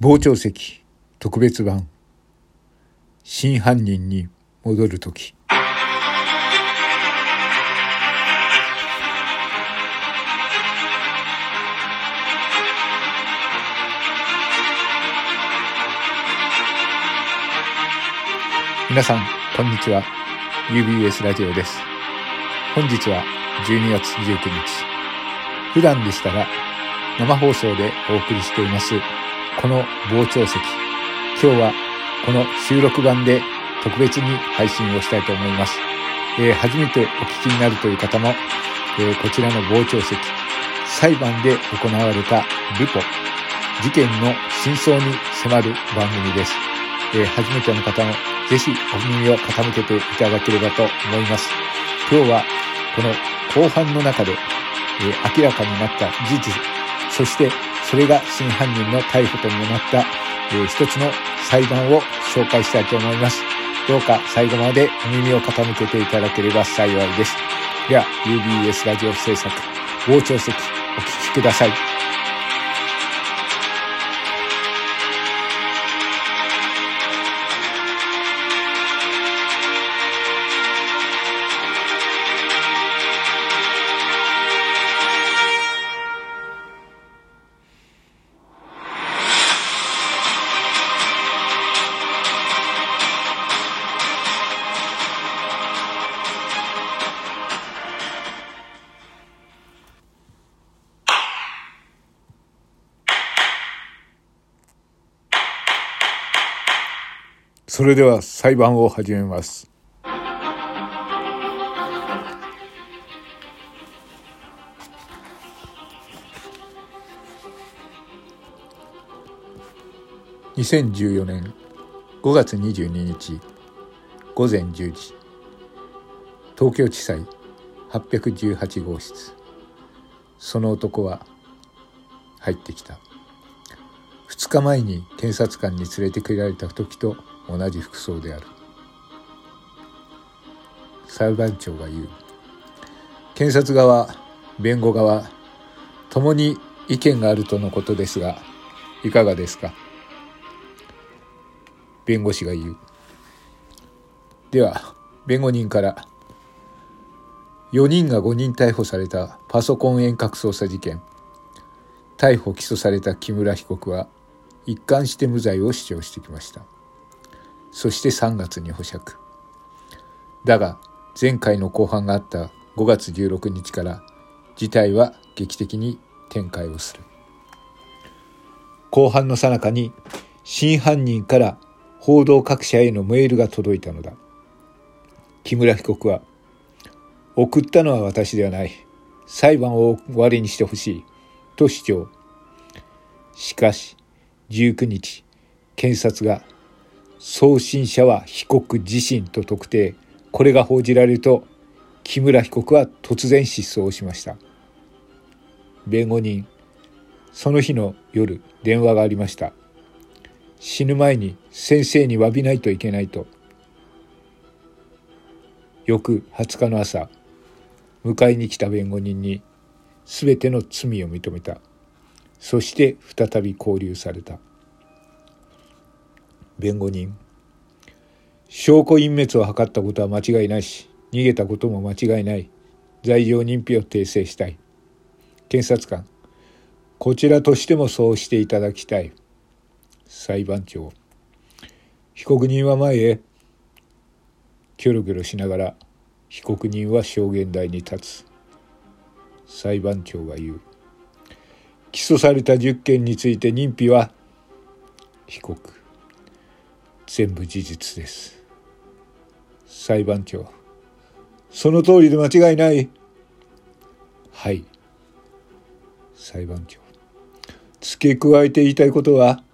傍聴席特別版。真犯人に戻る時。皆さんこんにちは。UBS ラジオです。本日は12月19日。普段でしたら生放送でお送りしています。この傍聴席今日はこの収録版で特別に配信をしたいと思います、えー、初めてお聞きになるという方も、えー、こちらの傍聴席裁判で行われたルポ事件の真相に迫る番組です、えー、初めての方もぜひお耳を傾けていただければと思います。今日はこの後半の中で、え明らかになった事実そしてそれが真犯人の逮捕ともなった、えー、一つの裁判を紹介したいと思います。どうか最後までお耳を傾けていただければ幸いです。では、UBS ラジオ制作、傍聴席、お聞きください。それでは裁判を始めます。2014年5月22日午前10時東京地裁818号室その男は入ってきた2日前に検察官に連れてくられた時と同じ服装である。裁判長が言う。検察側弁護側ともに意見があるとのことですがいかがですか？弁護士が言う。では弁護人から4人が5人逮捕されたパソコン遠隔操作事件逮捕・起訴された木村被告は一貫して無罪を主張してきました。そして3月に保釈。だが前回の公判があった5月16日から事態は劇的に展開をする。公判の最中に真犯人から報道各社へのメールが届いたのだ。木村被告は送ったのは私ではない。裁判を終わりにしてほしいと主張。しかし19日検察が送信者は被告自身と特定。これが報じられると木村被告は突然失踪しました。弁護人その日の夜電話がありました。死ぬ前に先生に詫びないといけないと。翌20日の朝迎えに来た弁護人に全ての罪を認めた。そして再び交留された。弁護人。証拠隠滅を図ったことは間違いないし逃げたことも間違いない。罪状認否を訂正したい。検察官こちらとしてもそうしていただきたい。裁判長被告人は前へキョロキョロしながら被告人は証言台に立つ。裁判長が言う。起訴された10件について認否は被告。全部事実です。裁判長その通りで間違いない。はい。裁判長付け加えて言いたいことは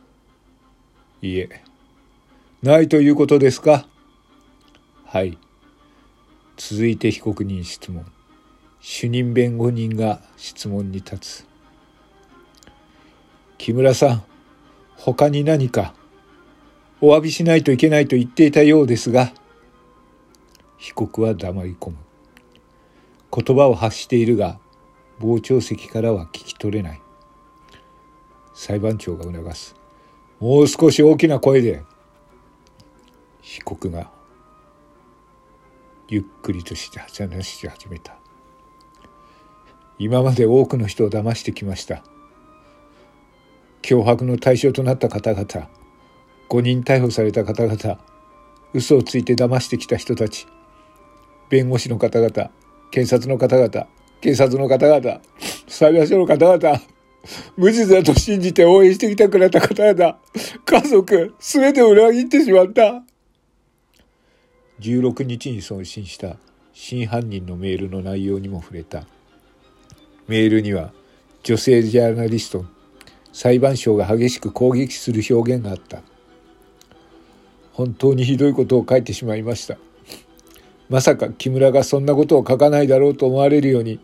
いえないということですか？はい。続いて被告人質問主任弁護人が質問に立つ。木村さん他に何か？お詫びしないといけないと言っていたようですが被告は黙り込む。言葉を発しているが傍聴席からは聞き取れない。裁判長が促す。もう少し大きな声で。被告がゆっくりとして話し始めた。今まで多くの人を騙してきました。脅迫の対象となった方々。5人逮捕された方々嘘をついて騙してきた人たち弁護士の方々検察の方々警察の方々裁判所の方々無実だと信じて応援してきてくれた方々家族全てを裏切ってしまった。16日に送信した真犯人のメールの内容にも触れた。メールには女性ジャーナリスト裁判所が激しく攻撃する表現があった。本当にひどいことを書いてしまいました。まさか木村がそんなことを書かないだろうと思われるように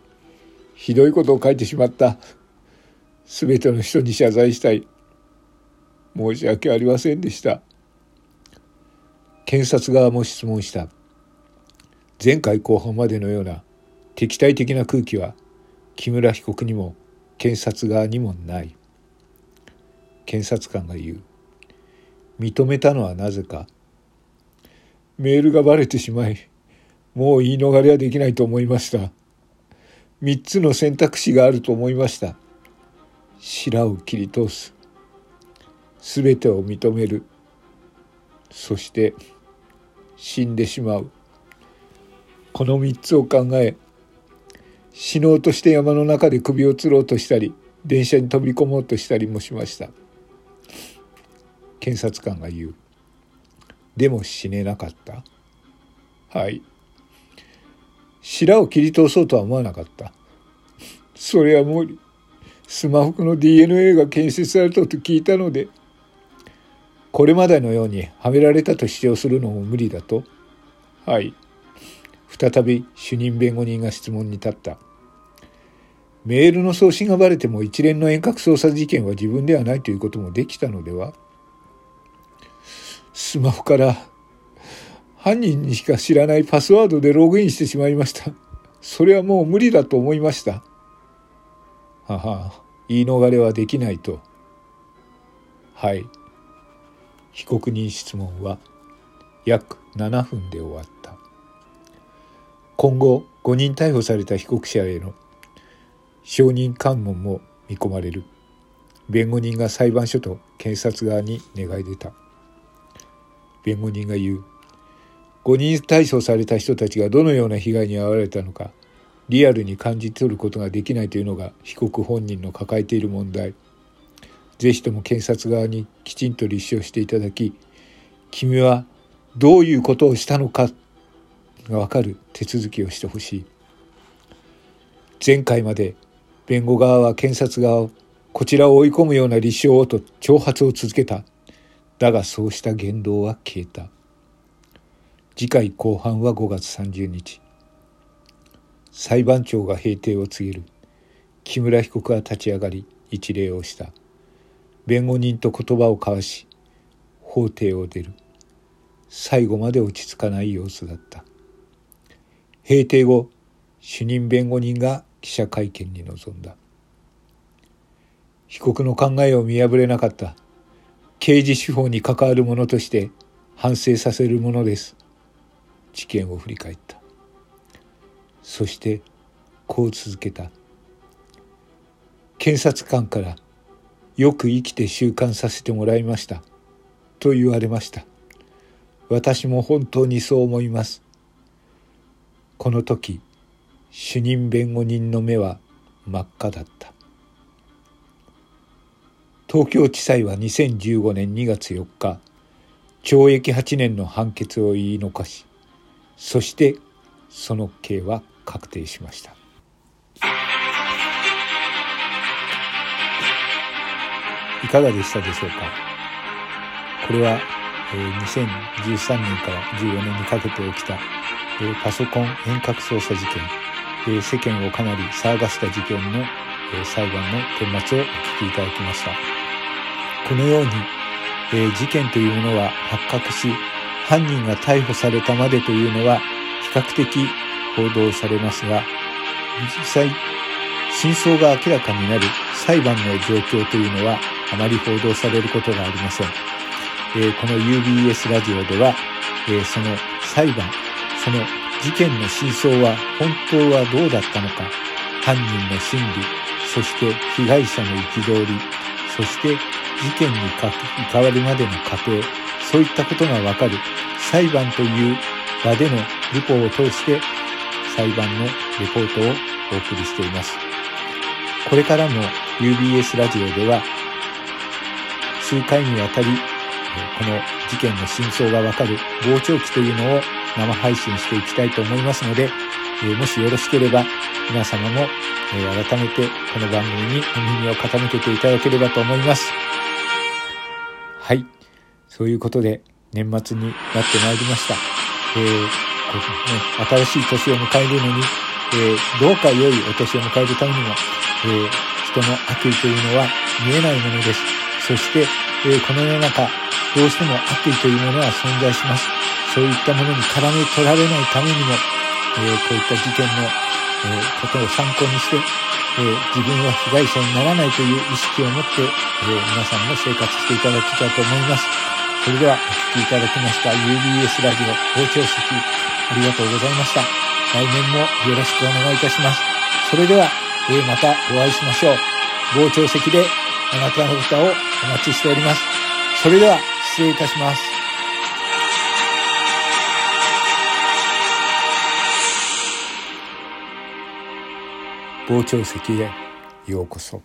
ひどいことを書いてしまった全ての人に謝罪したい。申し訳ありませんでした。検察側も質問した。前回後半までのような敵対的な空気は木村被告にも検察側にもない。検察官が言う。認めたのはなぜか。メールがバレてしまいもう言い逃れはできないと思いました。三つの選択肢があると思いました。白を切り通す。すべてを認める。そして死んでしまう。この3つを考え死のうとして山の中で首を吊ろうとしたり電車に飛び込もうとしたりもしました。検察官が言う。でも死ねなかった？はい。白を切り通そうとは思わなかった。それはもうスマホの DNA が検出されたと聞いたのでこれまでのようにはめられたと主張するのも無理だと。はい。再び主任弁護人が質問に立った。メールの送信がバレても一連の遠隔操作事件は自分ではないということもできたのでは？スマホから犯人にしか知らないパスワードでログインしてしまいました。それはもう無理だと思いました。はは。言い逃れはできないと。はい。被告人質問は約7分で終わった。今後5人逮捕された被告者への証人喚問も見込まれる。弁護人が裁判所と検察側に願い出た。弁護人が言う。5人逮捕された人たちがどのような被害に遭われたのかリアルに感じ取ることができないというのが被告本人の抱えている問題。ぜひとも検察側にきちんと立証していただき君はどういうことをしたのかが分かる手続きをしてほしい。前回まで弁護側は検察側をこちらを追い込むような立証をと挑発を続けた。だがそうした言動は消えた。次回後半は5月30日。裁判長が閉廷を告げる。木村被告は立ち上がり一礼をした。弁護人と言葉を交わし法廷を出る。最後まで落ち着かない様子だった。閉廷後主任弁護人が記者会見に臨んだ。被告の考えを見破れなかった。刑事司法に関わる者として反省させるものです。事件を振り返った。そしてこう続けた。検察官からよく生きて収監させてもらいました。と言われました。私も本当にそう思います。この時主任弁護人の目は真っ赤だった。東京地裁は2015年2月4日懲役8年の判決を言い残しそしてその刑は確定しました。いかがでしたでしょうか？これは、えー、2013年から14年にかけて起きた、えー、パソコン遠隔操作事件、えー、世間をかなり騒がした事件の、えー、裁判の顛末をお聞きいただきました。このように、えー、事件というものは発覚し犯人が逮捕されたまでというのは比較的報道されますが実際真相が明らかになる裁判の状況というのはあまり報道されることがありません。えー、この UBS ラジオでは、えー、その裁判、その事件の真相は本当はどうだったのか、犯人の心理、そして被害者の憤り、そして事件に関わるまでの過程、そういったことがわかる裁判という場でのルポを通して裁判のレポートをお送りしています。これからも UBS ラジオでは数回にわたりこの事件の真相がわかる傍聴記というのを生配信していきたいと思いますので、えもしよろしければ皆様も、え改めてこの番組にお耳を傾けていただければと思います。はい。そういうことで年末になってまいりました。えーね、新しい年を迎えるのに、えー、どうか良いお年を迎えるためにも、えー、人の悪意というのは見えないものです。そして、えこの世の中、どうしても悪意というものは存在します。そういったものに絡め取られないためにも、えこういった事件の、えことを参考にして、え自分は被害者にならないという意識を持って、え皆さんも生活していただきたいと思います。それではお聴きいただきました UBS ラジオ傍聴席ありがとうございました。来年もよろしくお願いいたします。それでは、えまたお会いしましょう。傍聴席であなたの歌をお待ちしております。それでは、失礼いたします。傍聴席へようこそ。